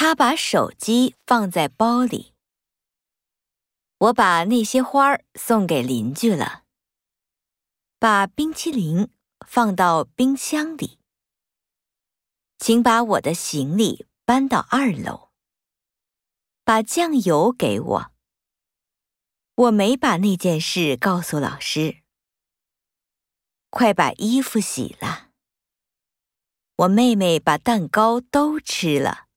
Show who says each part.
Speaker 1: 他把手机放在包里。我把那些花儿送给邻居了。把冰淇淋放到冰箱里。请把我的行李搬到二楼。把酱油给我。我没把那件事告诉老师。快把衣服洗了。我妹妹把蛋糕都吃了。